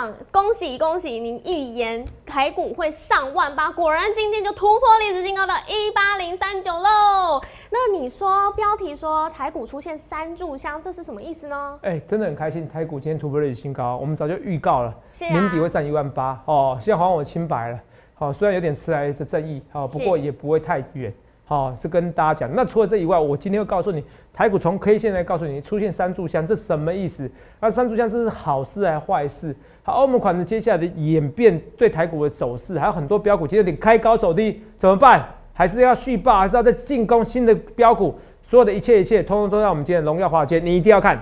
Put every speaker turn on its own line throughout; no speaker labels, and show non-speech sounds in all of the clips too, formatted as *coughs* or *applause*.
长，恭喜恭喜！您预言台股会上万八，果然今天就突破历史新高，到一八零三九喽。那你说标题说台股出现三炷香，这是什么意思呢？
哎，真的很开心，台股今天突破历史新高，我们早就预告了，
是
年底会上一万八哦。现在还我清白了，好，虽然有点迟来的正义，好，不过也不会太远。好，是跟大家讲。那除了这以外，我今天会告诉你，台股从 K 线来告诉你出现三炷香，这什么意思？那三炷香这是好事还是坏事？好，欧盟款的接下来的演变对台股的走势，还有很多标股其实有点开高走低，怎么办？还是要续报，还是要再进攻新的标股？所有的一切一切，通通都在我们今天荣耀华尔街，你一定要看。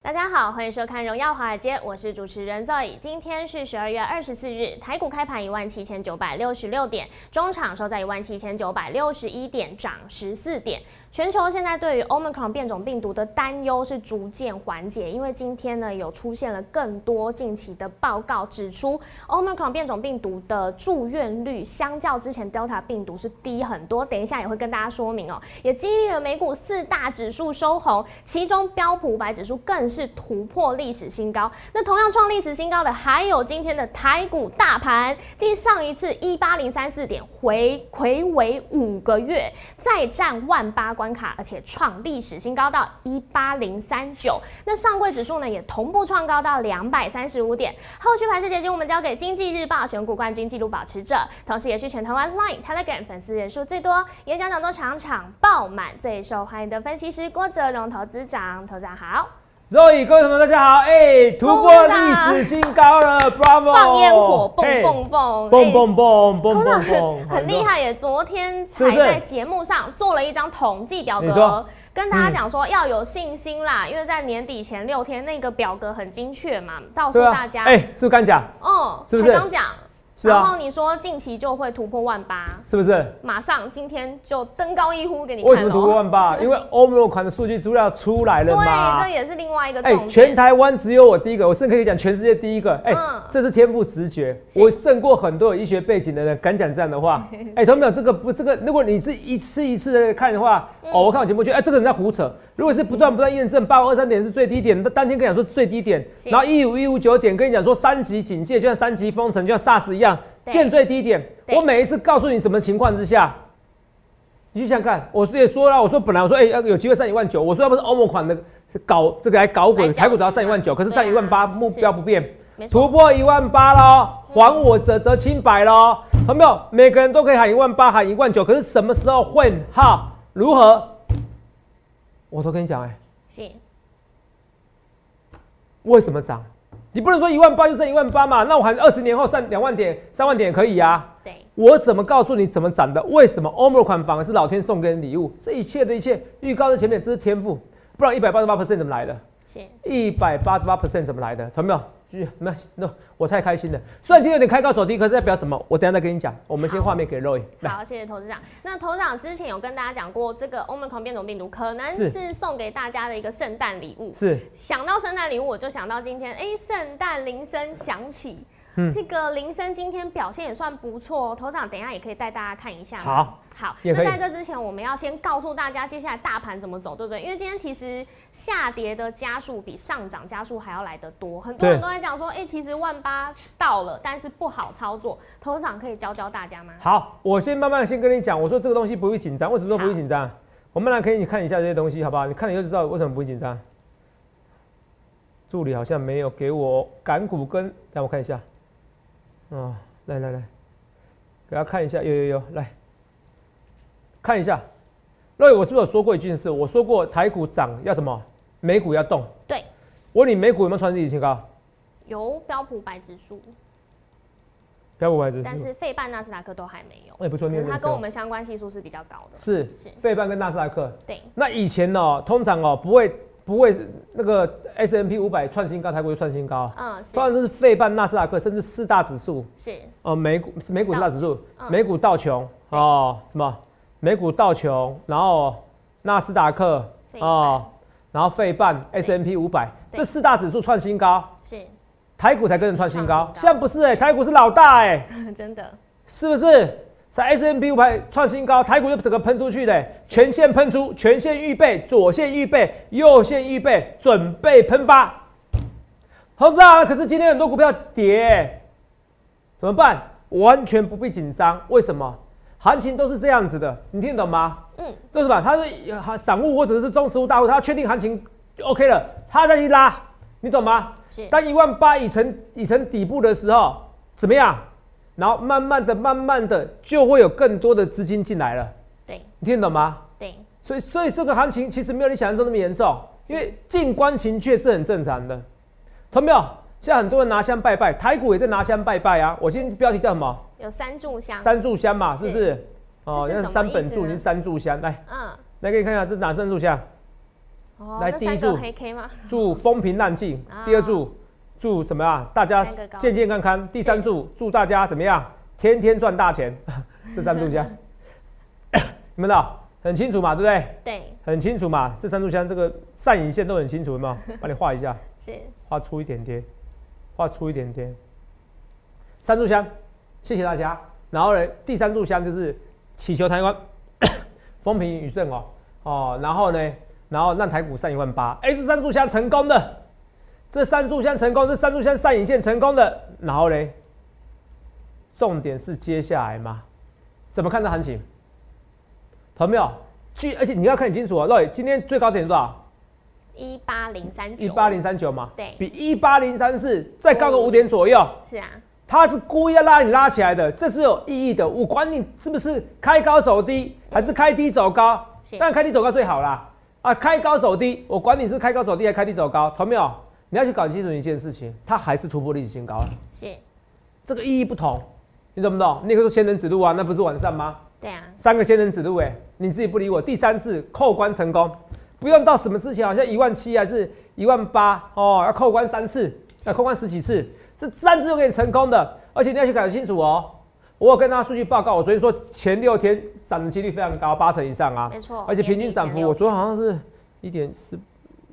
大家好，欢迎收看《荣耀华尔街》，我是主持人 Zoe。今天是十二月二十四日，台股开盘一万七千九百六十六点，中场收在一万七千九百六十一点，涨十四点。全球现在对于 Omicron 变种病毒的担忧是逐渐缓解，因为今天呢有出现了更多近期的报告，指出 Omicron 变种病毒的住院率相较之前 Delta 病毒是低很多。等一下也会跟大家说明哦，也激励了美股四大指数收红，其中标普五百指数更是是突破历史新高。那同样创历史新高的还有今天的台股大盘，继上一次一八零三四点回回为五个月，再战万八。关卡，而且创历史新高到一八零三九。那上柜指数呢，也同步创高到两百三十五点。后续盘势解析，我们交给经济日报选股冠军纪录保持者，同时也是全台湾 Line Telegram 粉丝人数最多、演讲讲座场场爆满、最受欢迎的分析师郭哲荣投资长。投资长好。
各位同学大家好，哎，突破历史新高了，Bravo！
放烟火，蹦蹦蹦，
蹦蹦蹦，蹦蹦蹦，
很厉害耶！昨天才在节目上做了一张统计表格，跟大家讲说要有信心啦，因为在年底前六天那个表格很精确嘛，告诉大家，
哎，是不是刚讲？
哦，是不是刚讲？
然
后你说近期就会突破万八，
是不是？
马上今天就登高一呼给你
看为什么突破万八？*laughs* 因为欧盟款的数据资料出来了
嘛。对，这也是另外一个重点。
全台湾只有我第一个，我甚至可以讲全世界第一个。哎，这是天赋直觉，我胜过很多有医学背景的人敢讲这样的话。*laughs* 哎，同学们，这个不，这个如果你是一次一次的看的话，哦，我看我节目觉得，哎，这个人在胡扯。如果是不断不断验证八五二三点是最低点，那当天跟你讲说最低点，然后一五一五九点跟你讲说三级警戒，就像三级封城，就像 SARS 一样。见最低点，我每一次告诉你怎么情况之下，你去想想看。我也说了，我说本来我说哎要有机会上一万九，我说要不是欧盟款的搞这个来搞鬼，台股只要上一万九，可是上一万八目标不变，突破一万八喽，还我者则清白喽，有没有？每个人都可以喊一万八，喊一万九，可是什么时候混哈？如何？我都跟你讲哎，是，为什么涨？你不能说一万八就剩一万八嘛？那我还是二十年后上两万点、三万点可以啊？
对，
我怎么告诉你怎么涨的？为什么欧盟款反而是老天送给你礼物？这一切的一切预告在前面，这是天赋，不然一百八十八 percent 怎么来的？是，一百八十八 percent 怎么来的？懂没有？那那我太开心了。虽然今天有点开高走低，可是代表什么？我等下再跟你讲。我们先画面给 Roy。
好，谢谢投资长。那投资长之前有跟大家讲过，这个 Omicron 变种病毒可能是送给大家的一个圣诞礼物。
是。
想到圣诞礼物，我就想到今天，哎，圣诞铃声响起。这个铃声今天表现也算不错哦，头长等一下也可以带大家看一下。
好，
好。那在这之前，我们要先告诉大家接下来大盘怎么走，对不对？因为今天其实下跌的加速比上涨加速还要来得多，很多人都在讲说，哎，其实万八到了，但是不好操作。头长可以教教大家吗？
好，我先慢慢先跟你讲，我说这个东西不会紧张，为什么说不会紧张？我们来可以你看一下这些东西，好不好？你看你就知道为什么不会紧张。助理好像没有给我港股跟，让我看一下。哦，来来来，给大家看一下，有有有，来看一下。瑞，我是不是有说过一件事？我说过台股涨要什么？美股要动。
对。
我问你，美股有没有创历史新高？
有标普白指数。
标普白指数。
但是费半纳斯达克都还没有。
也不错，
它跟我们相关系数是比较高的。
是是。费半跟纳斯达克。
对。
那以前呢，通常哦不会。不会，那个 S M P 五百创新高，台股就创新高。嗯，当然这是费半纳斯达克，甚至四大指数。
是。
哦，美股美股四大指数，美股道琼哦，什么？美股道琼，然后纳斯达克哦，然后费半 S M P 五百这四大指数创新高，
是。
台股才跟着创新高，现在不是哎，台股是老大哎，*laughs*
真的。
是不是？在 S M P 五百创新高，台股就整个喷出去的，全线喷出，全线预备，左线预备，右线预备，准备喷发。投资啊，可是今天很多股票跌，怎么办？完全不必紧张，为什么？行情都是这样子的，你听懂吗？嗯，对是吧？他是散户或者是中实物大户，他确定行情 OK 了，他再去拉，你懂吗？是。当一万八已成已成底部的时候，怎么样？然后慢慢的、慢慢的就会有更多的资金进来了。
对，
你听懂吗？
对。
所以，所以这个行情其实没有你想象中那么严重，因为静观情却是很正常的。同没有？现在很多人拿香拜拜，台股也在拿香拜拜啊。我今天标题叫什么？
有三炷香。
三炷香嘛，是不是？哦，那是三本柱，你是三炷香。来，嗯，来给你看一下，这是哪三炷香？
哦，来第一柱黑 K 吗？
祝风平浪静。第二柱，祝什么啊？大家健健康康。第三祝，祝大家怎么样？天天赚大钱。*laughs* 这三炷香，你们道很清楚嘛？对不对？
对，
很清楚嘛。这三炷香这个上影线都很清楚，有没有？*laughs* 帮你画一下。
是。
画粗一点点，画粗一点点。三炷香，谢谢大家。然后呢，第三炷香就是祈求台湾 *coughs* 风平雨顺哦哦。然后呢，然后让台股上一万八。哎，这三炷香成功的，这三炷香成功，这三炷香上影线成功的。然后嘞，重点是接下来嘛？怎么看这行情？同没有？据而且你要看清楚啊，对，今天最高点多少？
一八零三九，
一八零三九嘛，
对，
比一八零三四再高个五点左右。
是啊，
他是故意要拉你拉起来的，这是有意义的。我管你是不是开高走低，还是开低走高，当然开低走高最好啦。啊，开高走低，我管你是开高走低还是开低走高，同没有？你要去搞清楚一件事情，它还是突破历史新高了。
是，
这个意义不同，你懂不懂？那个是仙人指路啊，那不是完善吗？
对啊，
三个仙人指路，哎，你自己不理我，第三次扣关成功。不用到什么之前，好像一万七还是一万八哦，要扣关三次，要扣关十几次，这三次都给你成功的，而且你要去搞清楚哦。我有跟大家数据报告，我昨天说前六天涨的几率非常高，八成以上啊，
没错，
而且平均涨幅我昨天好像是一点四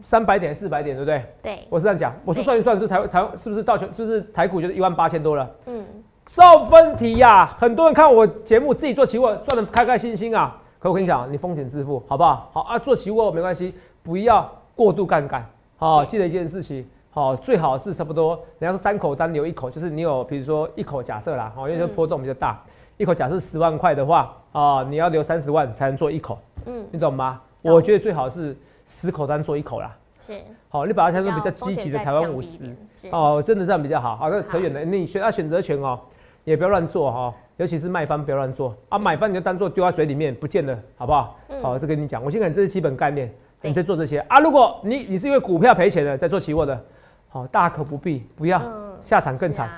三百点四百点，对不对？
对，
我是这样讲，我说算一算是台台是不是到全就是台股就是一万八千多了？嗯，受分题呀，很多人看我节目自己做期货赚的开开心心啊。可我跟你讲，你风险自负，好不好？好啊，做期货没关系，不要过度杠杆。好，记得一件事情，好，最好是差不多，人家说三口单留一口，就是你有，比如说一口假设啦，哦，因为波动比较大，一口假设十万块的话，啊，你要留三十万才能做一口，嗯，你懂吗？我觉得最好是十口单做一口啦。
是，
好，你把它当做比较积极的台湾五十，哦，真的这样比较好。好，那扯远了，你选要选择权哦，也不要乱做哈。尤其是卖方不要乱做啊，买方你就当做丢在水里面不见了，好不好？好，这跟你讲，我先讲这是基本概念，你在做这些啊。如果你你是因为股票赔钱的在做期货的，好，大可不必，不要下场更惨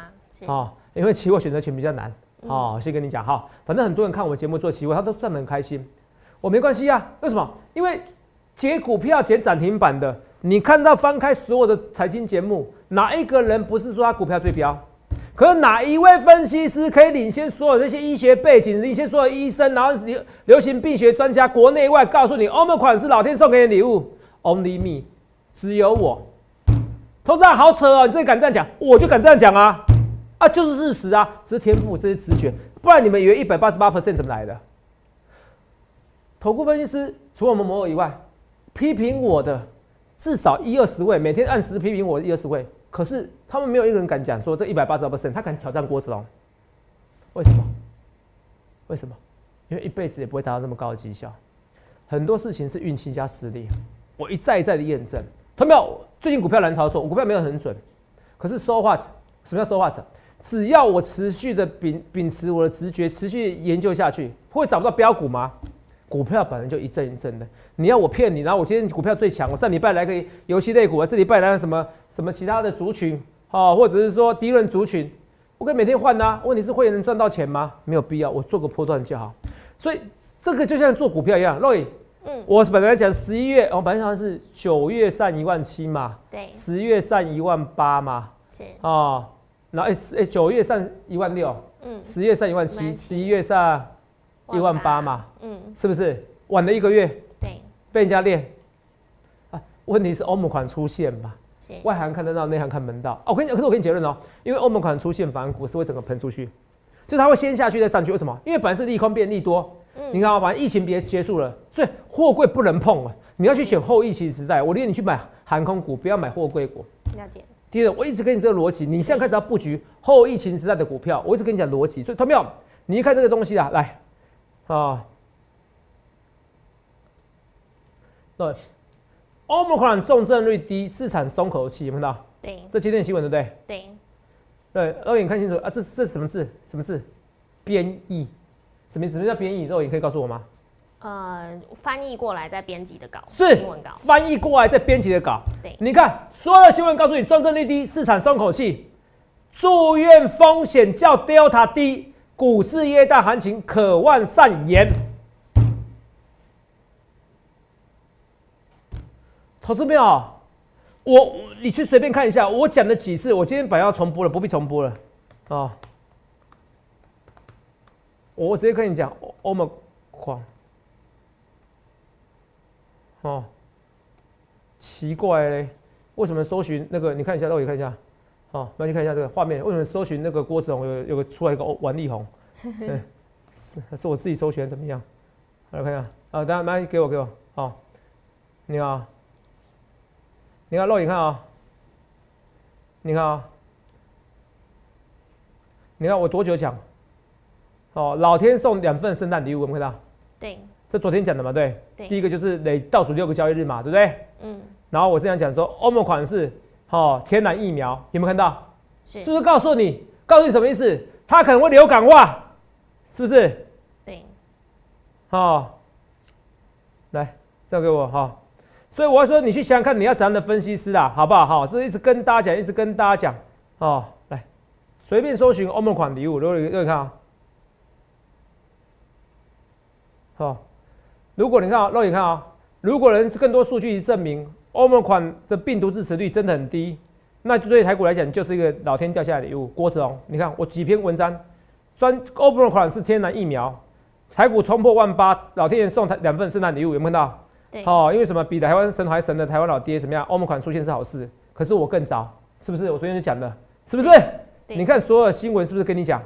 啊，因为期货选择权比较难啊。先跟你讲哈，反正很多人看我节目做期货，他都赚得很开心，我没关系啊。为什么？因为解股票解涨停板的，你看到翻开所有的财经节目，哪一个人不是说他股票最标？可是哪一位分析师可以领先所有这些医学背景，领先所有医生，然后流流行病学专家，国内外告诉你，欧盟款是老天送给你的礼物，Only me，只有我。投资人好扯哦，你自己敢这样讲，我就敢这样讲啊，啊，就是事实啊，这是天赋，这是直觉，不然你们以为一百八十八 percent 怎么来的？投顾分析师除了我们摩尔以外，批评我的至少一二十位，每天按时批评我一二十位。可是他们没有一个人敢讲说这一百八十二 percent，他敢挑战郭子龙，为什么？为什么？因为一辈子也不会达到那么高的绩效。很多事情是运气加实力，我一再一再的验证。他没有最近股票难操作，股票没有很准。可是说话什么叫说话者？只要我持续的秉秉持我的直觉，持续研究下去，会找不到标股吗？股票本来就一阵一阵的，你要我骗你？然后我今天股票最强，我上礼拜来个游戏类股，这礼拜来个什么什么其他的族群，哦，或者是说低润族群，我可以每天换呐。问题是会员能赚到钱吗？没有必要，我做个波段就好。所以这个就像做股票一样，Roy，嗯，我本来讲十一月，我本来想是九月上一万七嘛，
对，
十月上一万八嘛，是哦，然后哎哎九月上一万六，嗯，十月上一万七，十一月上。一万八嘛，嗯，是不是晚了一个月？
对，
被人家练啊，问题是欧盟款出现吧？外行看得到，内行看门道。哦，我跟你讲，可是我跟你结论哦，因为欧盟款出现，反而股市会整个喷出去，就它会先下去再上去。为什么？因为本来是利空变利多。嗯，你看啊，反正疫情别结束了，所以货柜不能碰啊。你要去选后疫情时代，我建议你去买航空股，不要买货柜股。
了解。
第二，我一直跟你这个逻辑，你现在开始要布局后疫情时代的股票，我一直跟你讲逻辑。所以，同没有？你一看这个东西啊，来啊，对。欧盟款重症率低，市场松口气，有看到？
对，
这今天新闻对不对？
对，
对，肉眼看清楚啊，这这什么字？什么字？编译，什么什么叫编译？肉眼可以告诉我吗？
呃，翻译过来再编辑的稿，
是
新闻稿，
翻译过来再编辑的稿。
对，
你看所有的新闻告诉你，重症率低，市场松口气，住院风险较 Delta 低，股市耶诞行情可望上演。投资没有，我你去随便看一下，我讲了几次，我今天本来要重播了，不必重播了，啊，我直接跟你讲，欧盟狂，哦，奇怪嘞，为什么搜寻那个？你看一下，让我看一下，好，那你看一下这个画面，为什么搜寻那个郭子龙有有个出来一个王力宏？对，*laughs* 是是我自己搜寻怎么样？来看一下，啊，等下来给我给我，好，你好。你看肉眼看啊，你看啊，你看我多久讲？哦，老天送两份圣诞礼物，有没有看到？
对，
这昨天讲的嘛，对。
对。
第一个就是得倒数六个交易日嘛，对不对？嗯。然后我这样讲说，欧盟款是哦，天然疫苗，有没有看到？
是。
是不是告诉你？告诉你什么意思？它可能会流感化，是不是？
对。
好，来交给我哈。所以我要说，你去想想看，你要怎样的分析师啊，好不好？好，这一直跟大家讲，一直跟大家讲哦。来，随便搜寻欧盟款礼物，如果你看啊，好，如果你看啊，肉眼看啊，如果人更多数据证明欧盟款的病毒致死率真的很低，那就对台股来讲就是一个老天掉下来的礼物。郭子龙，你看我几篇文章，专欧盟款是天然疫苗，台股冲破万八，老天爷送台两份圣诞礼物，有没有看到？
哦，
因为什么？比台湾神还神的台湾老爹怎么样？欧盟款出现是好事，可是我更早，是不是？我昨天就讲了，是不是？你看所有新闻是不是跟你讲？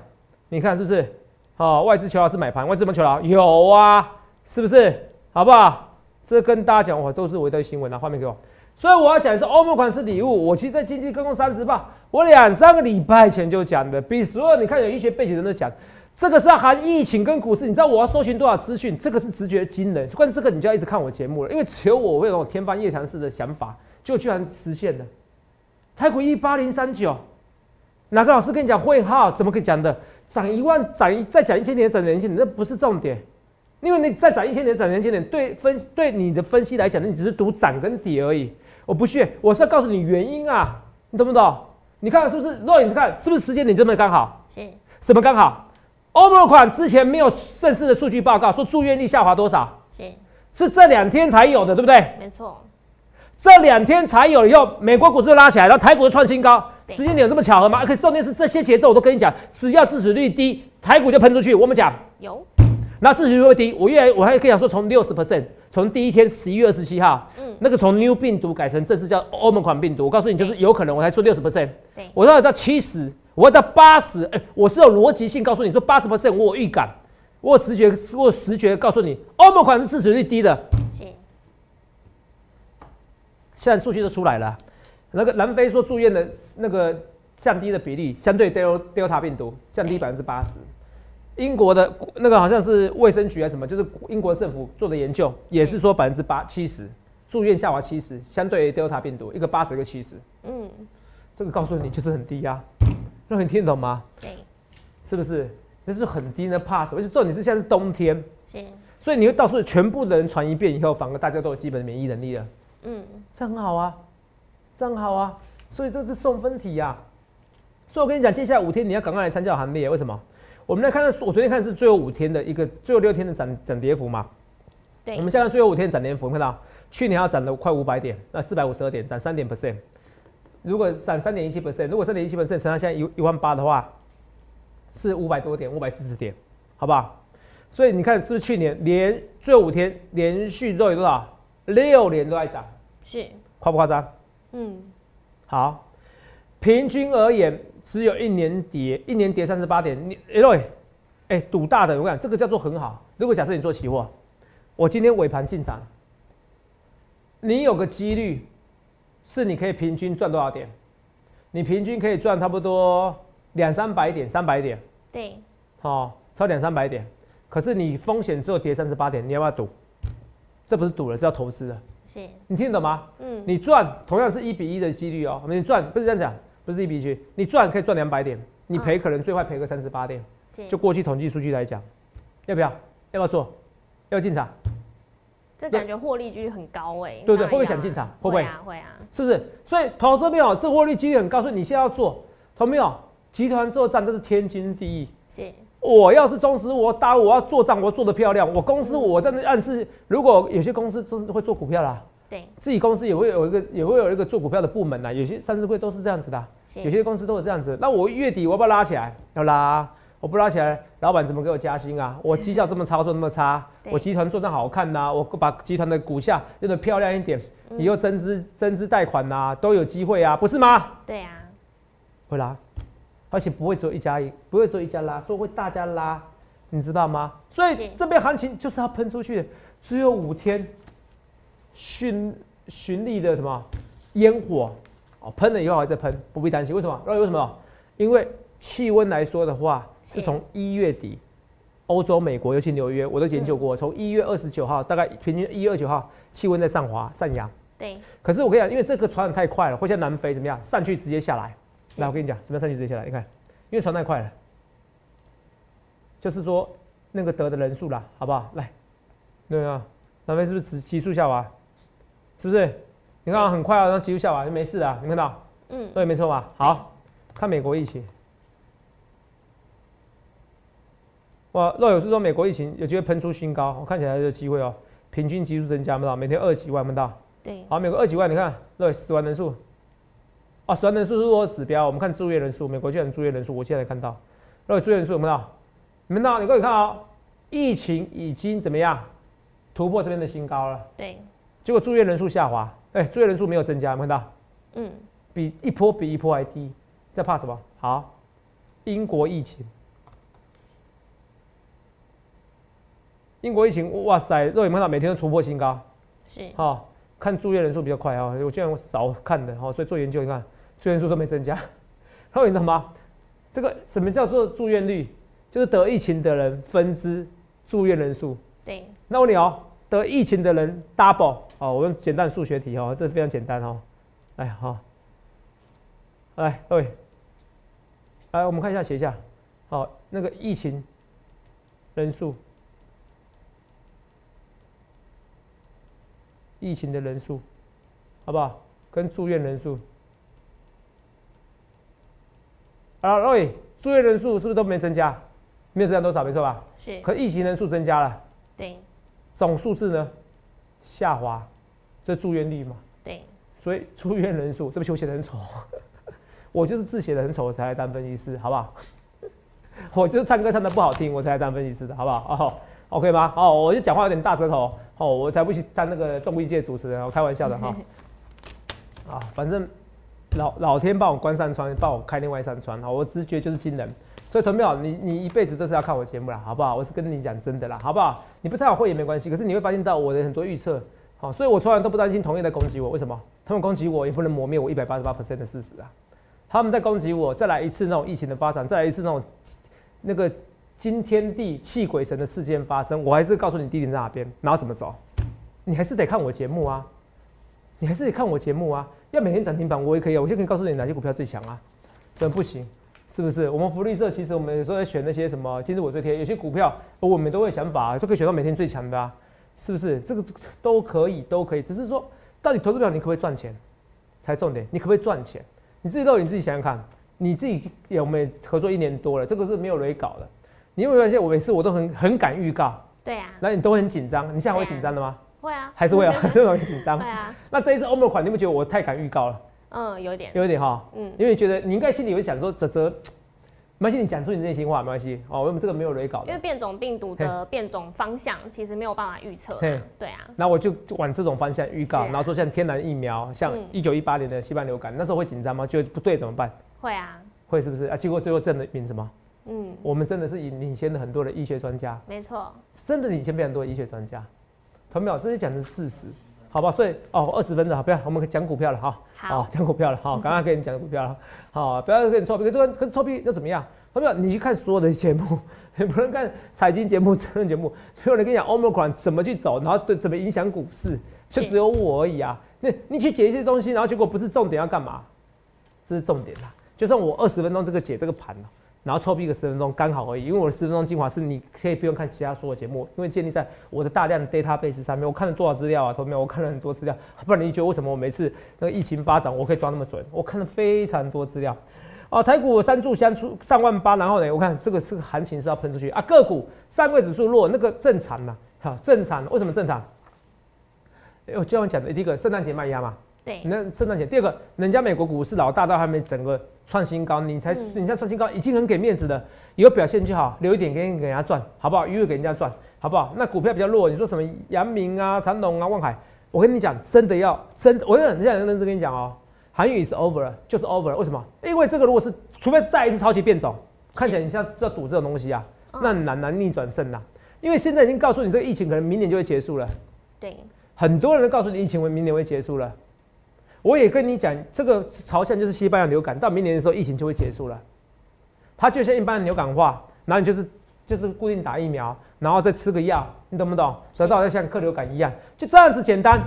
你看是不是？哦，外资求老是买盘，外资怎么求老？有啊，是不是？好不好？这跟大家讲，我都是我一堆新闻啊，画面给我。所以我要讲的是欧盟款是礼物。我其实在经济公共三十报，我两三个礼拜前就讲的，比所有你看有医学背景的人都讲。这个是要含疫情跟股市，你知道我要搜寻多少资讯？这个是直觉惊人。关于这个，你就要一直看我节目了，因为只有我会有天方夜谭式的想法，就居然实现了。太古一八零三九，哪个老师跟你讲会号？怎么可以讲的？涨一万，涨一再涨一千点，涨两千点，那不是重点。因为你再涨一千点，涨两千点，对分对你的分析来讲，你只是赌涨跟跌而已。我不屑，我是要告诉你原因啊，你懂不懂？你看是不是？若影子看是不是时间点这么刚好？
是。
什么刚好？欧盟款之前没有正式的数据报告，说住院率下滑多少？
是。
是这两天才有的，对不对？
没错，
这两天才有以后，美国股市拉起来，然后台股创新高，时间点有这么巧合吗？而且重点是这些节奏我都跟你讲，只要致死率低，台股就喷出去。我们讲。
有，
那致死率会低，我越来我还可以讲说从六十 percent，从第一天十一月二十七号，嗯，那个从 new 病毒改成正式叫欧盟款病毒，我告诉你就是有可能，我才说六十。percent，
对，
我要到七十。我要到八十，哎，我是有逻辑性告诉你说八十 percent，我有预感，我有直觉，我有直觉告诉你，欧盟款是致死率低的。是。现在数据都出来了，那个南非说住院的那个降低的比例，相对 Delta 病毒降低百分之八十。英国的那个好像是卫生局还是什么，就是英国政府做的研究，也是说百分之八七十住院下滑七十，相对 Delta 病毒一个八十一个七十。嗯。这个告诉你就是很低呀。那你听得懂吗？
对，
是不是？那是很低的 pass，而且重点是现在是冬天，
是，
所以你会到处全部的人传一遍以后，反而大家都有基本的免疫能力了。嗯，这很好啊，这很好啊，所以这是送分题呀。所以我跟你讲，接下来五天你要赶快来参加行列。为什么？我们来看，我昨天看是最后五天的一个最后六天的涨涨跌幅嘛。
对，
我们现在最后五天涨跌幅，看到去年要涨了快五百点，那四百五十二点，涨三点 percent。如果涨三点一七 percent，如果三点一七 percent 乘上现在一一万八的话，是五百多点，五百四十点，好不好？所以你看，是不是去年连最后五天连续都有多少？六年都在涨，
是
夸不夸张？嗯，好，平均而言，只有一年跌，一年跌三十八点。你哎，哎，赌大的，我讲这个叫做很好。如果假设你做期货，我今天尾盘进场，你有个几率是你可以平均赚多少点？你平均可以赚差不多两三百点，三百点。
对，
好，超两三百点。可是你风险只有跌三十八点，你要不要赌？这不是赌了，是要投资的。
是，
你听得懂吗？嗯。你赚同样是一比一的几率哦，你赚不是这样讲，不是一比一，你赚可以赚两百点，你赔可能最快赔个三十八点。就过去统计数据来讲，要不要？要不要做？要进场？
这感觉获利几率很高哎。
对不对？会不会想进场？会不会
啊？会啊。
是不是？所以投资没有这获利几率很高，所以你现在要做，投没有？集团作战这是天经地义。
是。
我要是忠实，我打我要做账，我做的漂亮。我公司我在那暗示，如果有些公司真是会做股票啦，
对，
自己公司也会有一个也会有一个做股票的部门呐。有些上市会都是这样子的，有些公司都是这样子。那我月底我要不要拉起来？要拉。我不拉起来，老板怎么给我加薪啊？我绩效这么操作那么差，*laughs* 我集团做账好看呐，我把集团的股价用的漂亮一点，以后增资增资贷款呐都有机会啊，不是吗？
对啊，
会拉，而且不会只有一家一，不会只有一家拉，说会大家拉，你知道吗？所以这边行情就是要喷出去，只有五天，循循例的什么烟火哦，喷了以后还在喷，不必担心。为什么？为什么？因为气温来说的话。是从一月底，欧洲、美国，尤其纽约，我都研究过。从一月二十九号，大概平均一月二九号，气温在上滑、上扬。
对。
可是我跟你讲，因为这个传染太快了，或像南非怎么样，上去直接下来。来，我跟你讲，什么样上去直接下来？你看，因为传太快了，就是说那个得的人数啦，好不好？来，对啊，南非是不是急急速下滑？是不是？你看很快啊，然后急速下滑就没事啊，你看到？嗯，对，没错吧？好看美国疫情。哇，若有是说美国疫情有机会喷出新高，我看起来有机会哦。平均基数增加，没到每天二几万，没到。
对。
好，美国二几万，你看，对，死亡人数。啊，死亡人数是我指标，我们看住院人数，美国居然住院人数，我现在看到，若有住院人数有没有？你们到，你各位看哦，疫情已经怎么样突破这边的新高了？
对。
结果住院人数下滑，哎，住院人数没有增加，有没有看到？嗯。比一波比一波还低，在怕什么？好，英国疫情。英国疫情，哇塞，肉眼看到每天都突破新高，
是
哈，看住院人数比较快啊，我这样少看的哈，所以做研究你看住院数都没增加，*laughs* 还有你知道吗？这个什么叫做住院率？就是得疫情的人分之住院人数。
对，
那我问你哦，得疫情的人 double 哦，我用简单数学题哦，这非常简单哦，哎好，来各位，来我们看一下写一下，好，那个疫情人数。疫情的人数，好不好？跟住院人数，啊，各位，住院人数是不是都没增加？没有增加多少，没错吧？
是。
可疫情人数增加了。
对。
总数字呢？下滑，这住院率嘛。
对。
所以住院人数，对不起，我写的很丑，*laughs* 我就是字写的很丑才来当分析师，好不好？*laughs* 我就是唱歌唱的不好听，我才来当分析师的，好不好？哦，OK 吗？哦，我就讲话有点大舌头。哦，我才不去当那个综艺界主持人，我开玩笑的哈。*laughs* 啊，反正老老天帮我关扇窗，帮我开另外一扇窗，好，我直觉就是惊人。所以，陈淼，你你一辈子都是要看我节目啦，好不好？我是跟你讲真的啦，好不好？你不参考会也没关系，可是你会发现到我的很多预测，好，所以我从来都不担心同业在攻击我，为什么？他们攻击我也不能磨灭我一百八十八 percent 的事实啊。他们在攻击我，再来一次那种疫情的发展，再来一次那种那个。惊天地泣鬼神的事件发生，我还是告诉你地点在哪边，然后怎么走，你还是得看我节目啊，你还是得看我节目啊。要每天涨停板我也可以啊，我就可以告诉你哪些股票最强啊，怎么不行？是不是？我们福利社其实我们有时候在选那些什么今日我最贴，有些股票我们都会想法，都可以选到每天最强的啊，是不是？这个都可以，都可以，只是说到底投资票你可不可以赚钱才重点，你可不可以赚钱？你自己都你自己想想看，你自己有没有合作一年多了，这个是没有雷搞的。你有没有发现我每次我都很很敢预告？
对呀，
那你都很紧张，你现在会紧张的吗？
会啊，
还是会啊，*laughs* 很紧张。
会啊，
那这一次欧盟款，你不觉得我太敢预告了？
嗯，有点，
有点哈，嗯，因为觉得你应该心里会想说，泽泽，没关系，你讲出你内心话没关系哦。我们这个没有雷稿，
因为变种病毒的变种方向其实没有办法预测。对啊，
那我就往这种方向预告，然后说像天然疫苗，像一九一八年的西班牙流感，那时候会紧张吗？觉得不对怎么办？
会啊，
会是不是啊？结果最后证明什么？嗯，我们真的是领领先了很多的医学专家。
没错，
真的领先非常多的医学专家。同秒，这些讲的是事实，好吧？所以哦，二十分钟，不要，我们讲股票了哈。
好，
讲股票了，好，*laughs* 刚刚跟你讲股票了，好，不要跟你臭屁，可是可是臭屁又怎么样？朋友，你去看所有的节目，你 *laughs* 不能看财经节目、争论节目，没有人跟你讲 Omicron 怎么去走，然后对怎么影响股市，就只有我而已啊。那你去解一些东西，然后结果不是重点要干嘛？这是重点啦。就算我二十分钟这个解这个盘然后臭屁个十分钟刚好而已，因为我的十分钟精华是你可以不用看其他所有节目，因为建立在我的大量的 database 上面。我看了多少资料啊？同学们，我看了很多资料，不然你觉得为什么我每次那个疫情发展我可以抓那么准？我看了非常多资料。哦，台股三柱香出上万八，然后呢，我看这个是行情是要喷出去啊。个股上柜指数弱，那个正常嘛？哈，正常。为什么正常？我就像讲的第一个，圣诞节卖压嘛。
对。
那圣诞节，第二个，人家美国股市老大到还没整个创新高，你才你像创新高已经很给面子的，有表现就好，留一点给给人家赚，好不好？余额给人家赚，好不好？那股票比较弱，你说什么阳明啊、长隆啊、望海，我跟你讲，真的要真，我跟你讲认真跟你讲哦。韩语是 over，了就是 over，了为什么？因为这个如果是，除非再一次超级变种，看起来你像在赌这种东西啊，那很难难逆转胜呐。因为现在已经告诉你，这个疫情可能明年就会结束了。
对，
很多人都告诉你，疫情会明年会结束了。我也跟你讲，这个朝向就是西班牙流感，到明年的时候疫情就会结束了。它就像一般的流感化，然后你就是就是固定打疫苗，然后再吃个药，你懂不懂？得到要像克流感一样，就这样子简单，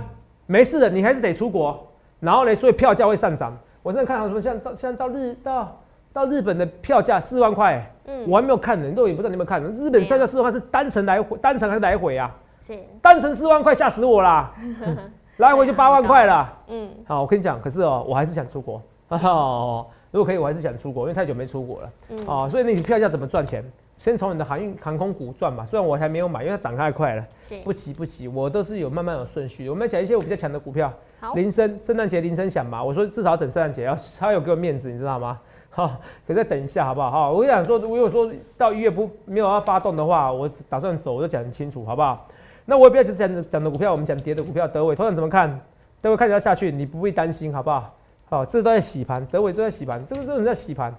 没事的，你还是得出国。然后呢，所以票价会上涨。我现在看到说，像到像到日到到日本的票价四万块，嗯，我还没有看呢，都也不知道你有没有看。日本票价四万块是单程来回，单程还是来回啊？
是
单程四万块，吓死我啦！*laughs* 来回就八万块了。嗯，好，我跟你讲，可是哦，我还是想出国。*laughs* 哦，如果可以，我还是想出国，因为太久没出国了。嗯，哦，所以你票价怎么赚钱？先从你的航运航空股赚嘛，虽然我还没有买，因为它涨太快了。不急不急，我都是有慢慢有顺序。我们讲一些我比较强的股票。
好。
铃声，圣诞节铃声响嘛，我说至少等圣诞节要他有给我面子，你知道吗？*laughs* 好，可再等一下好不好？好，我想说，如果说到一月不没有要发动的话，我打算走，我就讲清楚好不好？那我也不要只讲讲的股票，我们讲跌的股票。德伟，头长怎么看？德伟看起来下去，你不必担心好不好？好，这都在洗盘，德伟都在洗盘，这个这种在洗盘。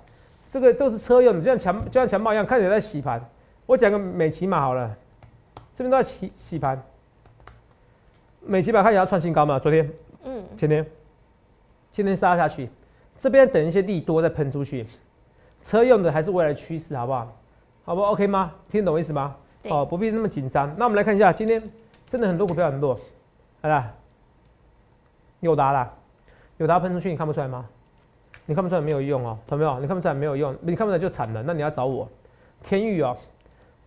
这个都是车用的，就像强就像强茂一样，看起来在洗盘。我讲个美骑马好了，这边都在洗洗盘。美骑马看起来要创新高嘛？昨天，嗯，前天，今天杀下去，这边等一些利多再喷出去。车用的还是未来趋势，好不好？好不 OK 吗？听懂我意思吗？哦，不必那么紧张。那我们来看一下，今天真的很多股票很弱，好啦，友达啦，友达喷出去，你看不出来吗？你看不出来没有用哦，懂没有？你看不出来没有用，你看不出来就惨了。那你要找我，天域哦，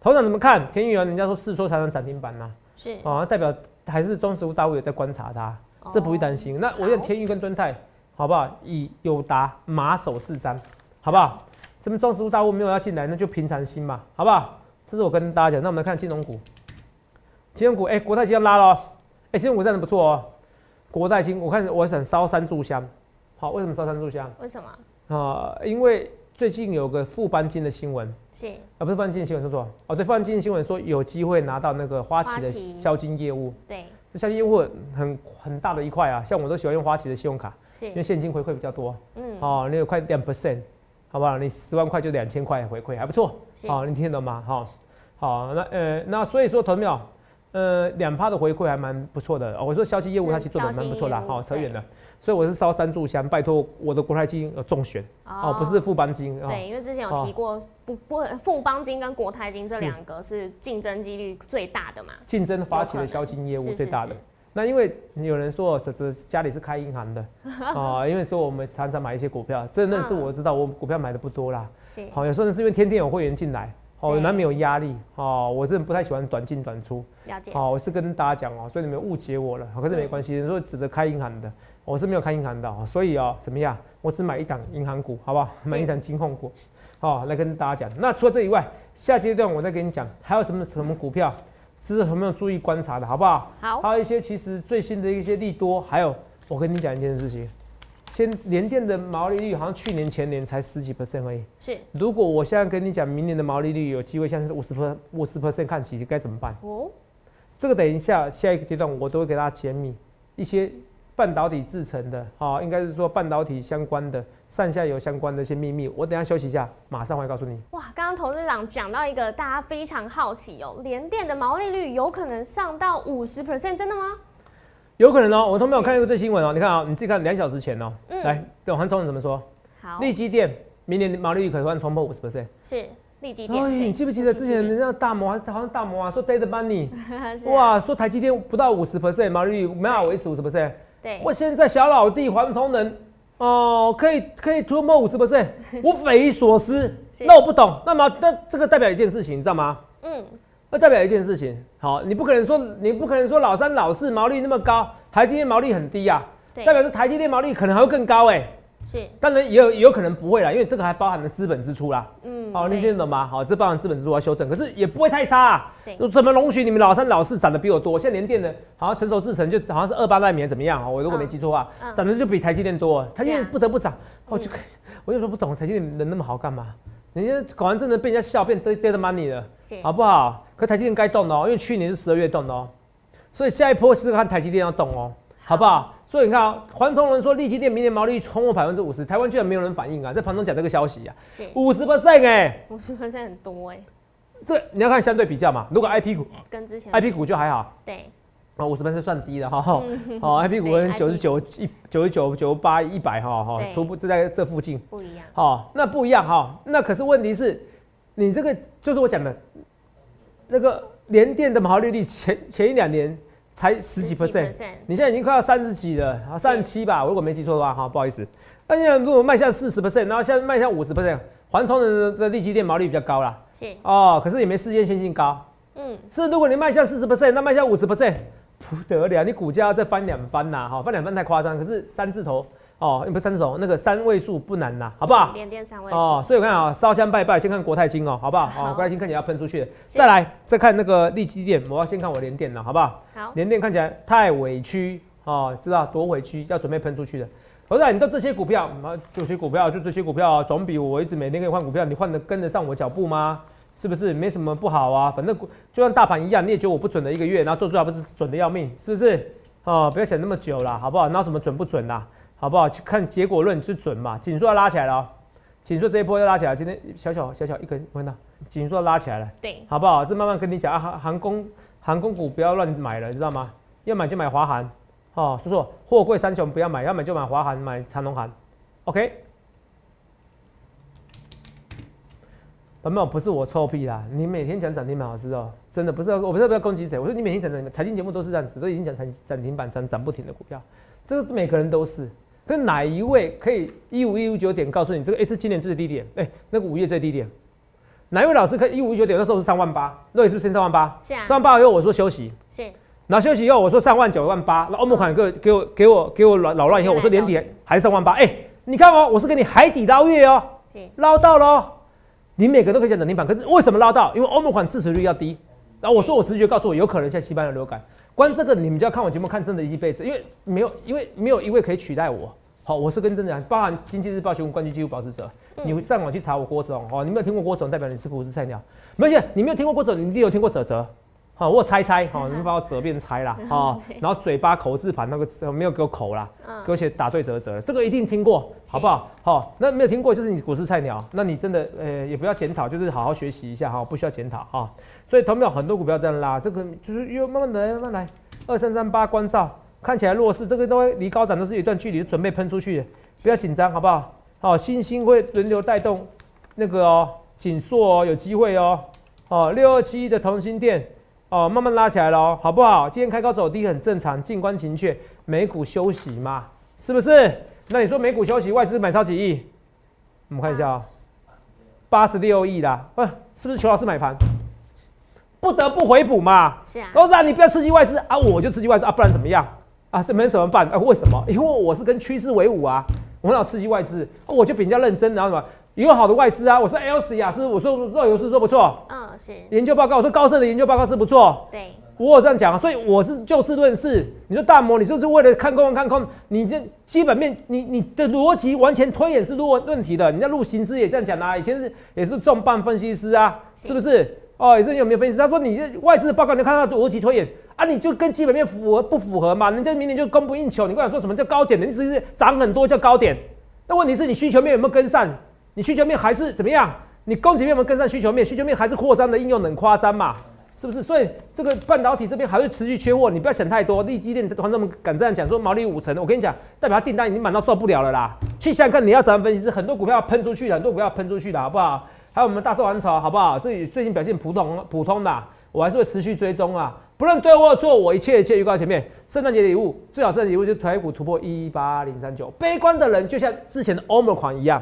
头长怎么看？天域哦，人家说四周才能涨停板呐，
是
哦，代表还是中石大户有在观察它，这不会担心。那我用天域跟尊泰，好不好？以友达马首是瞻，好不好？这边中石大户没有要进来，那就平常心嘛，好不好？这是我跟大家讲。那我们来看金融股，金融股，哎，国泰金要拉了，哎，金融股真的不错哦，国泰金，我看我想烧三炷香。好，为什么烧三炷香？
为什
么？啊，因为最近有个富邦金的新闻，
是。
啊，不是富邦金的新闻，说错。哦，对，富邦金的新闻说有机会拿到那个花旗的销金业务，
对，
这销金业务很很大的一块啊，像我都喜欢用花旗的信用卡，
是，
因为现金回馈比较多，嗯，哦，你有快两 percent，好不好？你十万块就两千块回馈，还不错，好，你听得懂吗？好，好，那呃，那所以说，投票，呃，两趴的回馈还蛮不错的，我说销金业务它其实做的蛮不错的，好，扯远了。所以我是烧三炷香，拜托我的国泰金有中选哦，不是富邦金。
对，因为之前有提过，不不，富邦金跟国泰金这两个是竞争几率最大的嘛。
竞争花旗的销金业务最大的。那因为有人说这是家里是开银行的 *laughs* 啊，因为说我们常常买一些股票，真的是我知道我股票买的不多啦。好，有时候是因为天天有会员进来，哦，难免有压力哦。我真的不太喜欢短进短出。
了解。
好，我是跟大家讲哦，所以你们误解我了。可是没关系，你说指着开银行的。我是没有开银行的，所以哦，怎么样？我只买一档银行股，好不好？买一档金控股，好，来跟大家讲。那除了这以外，下阶段我再跟你讲，还有什么什么股票，是有没有注意观察的，好不好？
好。
还有一些其实最新的一些利多，还有我跟你讲一件事情，先联电的毛利率好像去年前年才十几 percent 而已。
是，
如果我现在跟你讲，明年的毛利率有机会像是五十 per 五十 percent 看齐，该怎么办？哦，这个等一下下一个阶段我都会给大家揭秘一些半导体制成的，啊，应该是说半导体相关的。上下游相关的一些秘密，我等下休息一下，马上会告诉你。
哇，刚刚投资长讲到一个大家非常好奇哦，联电的毛利率有可能上到五十 percent，真的吗？
有可能哦，我都没有看过这新闻哦。你看啊，你自己看两小时前哦。嗯。来，等黄总怎么说？
好。
立基电明年毛利率可能冲破五十 percent。
是立基电。
哎，你记不记得之前人家大摩好像大摩啊说 Data Money，*laughs* 哇，说台积电不到五十 percent 毛利率没法维持五十 percent。
对。
我现在小老弟黄崇仁。哦，可以可以突破五十 percent，我匪夷所思。那我不懂，那么那这个代表一件事情，你知道吗？嗯，那代表一件事情。好，你不可能说你不可能说老三老四毛利那么高，台积电毛利很低呀，代表是台积电毛利可能还会更高哎。
是，
当然也有也有可能不会啦，因为这个还包含了资本支出啦。嗯，好，你听懂吗？好，这包含资本支出要修正，可是也不会太差。啊。
对，
怎么容许你们老三老四涨得比我多？现在连电的，好像成熟制程就好像是二八纳米怎么样啊？我如果没记错啊，涨得就比台积电多。台积电不得不涨，我就我有时候不懂，台积电人那么好干嘛？人家搞完真的被人家笑变 dead money 了，好不好？可台积电该动的哦，因为去年是十二月动的哦，所以下一波是看台积电要动哦，好不好？所以你看啊，黄崇仁说立基店明年毛利率冲破百分之五十，台湾居然没有人反应啊，在盘中讲这个消息啊，五十 percent 哎，
五十 percent 很多哎，
这你要看相对比较嘛，如果 I P 股
跟之前。
I P 股就还好，
对，
啊五十分是算低的哈，好 *laughs* I P 股跟九十九一九十九九八一百哈哈，初步就在这附近，
不一样，
好那不一样哈，那可是问题是，你这个就是我讲的，那个联电的毛利率前前一两年。才十几 percent，你现在已经快要三十几了，啊，三十七吧，我如果没记错的话，哈，不好意思。那现在如果卖向四十 percent，然后现在卖向五十 percent，环充的的利基店毛利比较高啦，
是。
哦，可是也没世界先进高，嗯，是如果你卖向四十 percent，那卖向五十 percent，不得了，你股价再翻两番呐，哈，翻两番太夸张，可是三字头。哦，不是三字头，那个三位数不难呐，好不好？
连电三位数。哦，
所以我看啊，烧香拜拜，先看国泰金哦，好不好？哦，国泰金看起来要喷出去再来再看那个利基电，我要先看我连电了，好不好？
好。
连电看起来太委屈哦，知道多委屈，要准备喷出去的。何仔，你都这些股票，啊，这些股票就这些股票，总比我一直每天给你换股票，你换的跟得上我脚步吗？是不是？没什么不好啊，反正就像大盘一样，你也觉得我不准的一个月，然后做出来不是准的要命，是不是？哦，不要想那么久了，好不好？那什么准不准呐？好不好？去看结果论之准嘛？紧缩要拉起来了，哦紧缩这一波要拉起来。今天小小小小一根，看到紧缩拉起来了，
对，
好不好？这慢慢跟你讲啊，航航空航空股不要乱买了，知道吗？要买就买华航，哦，叔叔货柜三雄不要买，要买就买华航，买长龙航，OK。朋友不是我臭屁啦，你每天讲涨停板，好知道，真的不是，我不是不要攻击谁，我说你每天讲涨停财经节目都是这样子，都已经讲涨涨停板涨涨不停的股票，这个每个人都是。跟哪一位可以一五一五九点告诉你这个？哎，是今年最低点，哎，那个五月最低点。哪一位老师可以一五一九点？那时候是三万八，那也是不是升三万八？
是啊。
三万八以后我说休息，
是。
然后休息以后我说三万九万八，那欧盟款给我给我给我给我扰扰乱以后，我说年底还是三万八。哎，你看哦，我是给你海底捞月哦，捞到喽。你每个都可以讲涨停板，可是为什么捞到？因为欧盟款支持率要低。然后我说我直觉告诉我，有可能像西班牙流感。关这个你们就要看我节目看真的一辈子，因为没有因为没有一位可以取代我。好，我是跟真的讲，包含经济日报新冠军纪录保持者，你会上网去查我郭总哦，你没有听过郭总，代表你是股市菜鸟。而且你没有听过郭总，你一定有听过泽泽。好，我猜猜，好，你们把我折变猜啦，*laughs* 好，然后嘴巴口字旁那个没有给我口啦，给我写打对折折，这个一定听过，好不好？好，那没有听过就是你股市菜鸟，那你真的呃也不要检讨，就是好好学习一下哈，不需要检讨哈。所以投票很多股票这样拉，这个就是又慢慢来，慢慢来，二三三八关照。看起来弱势，这个都会离高涨都是一段距离，准备喷出去，不要紧张，好不好？好，星星会轮流带动那个哦，紧缩哦，有机会哦。哦，六二七一的同心店哦，慢慢拉起来了哦，好不好？今天开高走低很正常，静观情却，美股休息嘛，是不是？那你说美股休息，外资买超几亿？我们看一下啊，八十六亿啦，喂，是不是邱老师买盘？不得不回补嘛。
是啊。
都是啊，你不要刺激外资啊，我就刺激外资啊，不然怎么样？啊，这没怎么办？啊，为什么？因为我是跟趋势为伍啊，我很少刺激外资，我就比人家认真，然后什么有好的外资啊，我说 L C 啊，是，我说若有是说不错，
嗯，是
研究报告，我说高盛的研究报告是不错，
对，
我有这样讲啊，所以我是就事论事。你说大摩，你就是为了看空看空，你这基本面，你你的逻辑完全推演是问问题的。人家陆行之也这样讲啊，以前是也是重磅分析师啊，是不是？哦，也是有没有分析师？他说你这外资的报告，你看到逻辑推演啊，你就跟基本面符合不符合嘛？人家明年就供不应求，你跟我说什么叫高点的？意思是涨很多叫高点？那问题是你需求面有没有跟上？你需求面还是怎么样？你供给面有没有跟上需求面？需求面还是扩张的应用很夸张嘛？是不是？所以这个半导体这边还会持续缺货，你不要想太多。立基电团队们敢这样讲，说毛利五成，我跟你讲，代表他订单已经满到受不了了啦。去想看你要怎样分析，是很多股票喷出去的，很多股票喷出去的好不好？还有我们大寿完潮好不好？所以最近表现普通普通的，我还是会持续追踪啊。不论对或错，我一切一切预告前面。圣诞节礼物最好圣诞礼物就是台股突破一八零三九。悲观的人就像之前的欧盟款一样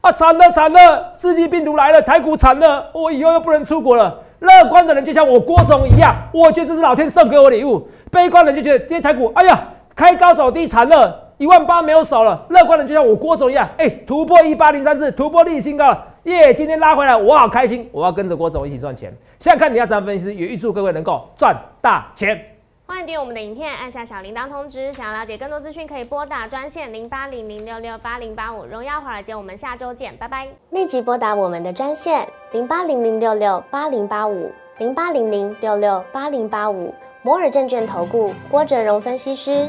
啊，惨了惨了，世纪病毒来了，台股惨了，我以后又不能出国了。乐观的人就像我郭总一样，我觉得这是老天送给我礼物。悲观的人就觉得今天台股，哎呀，开高走低惨了，一万八没有手了。乐观的人就像我郭总一样，哎，突破一八零三四，突破历史新高，耶！今天拉回来，我好开心，我要跟着郭总一起赚钱。现在看你要怎样分析，也预祝各位能够赚大钱。
欢迎订阅我们的影片，按下小铃铛通知。想要了解更多资讯，可以拨打专线零八零零六六八零八五。荣耀华尔街，我们下周见，拜拜。立即拨打我们的专线零八零零六六八零八五零八零零六六八零八五。摩尔证券投顾郭哲荣分析师。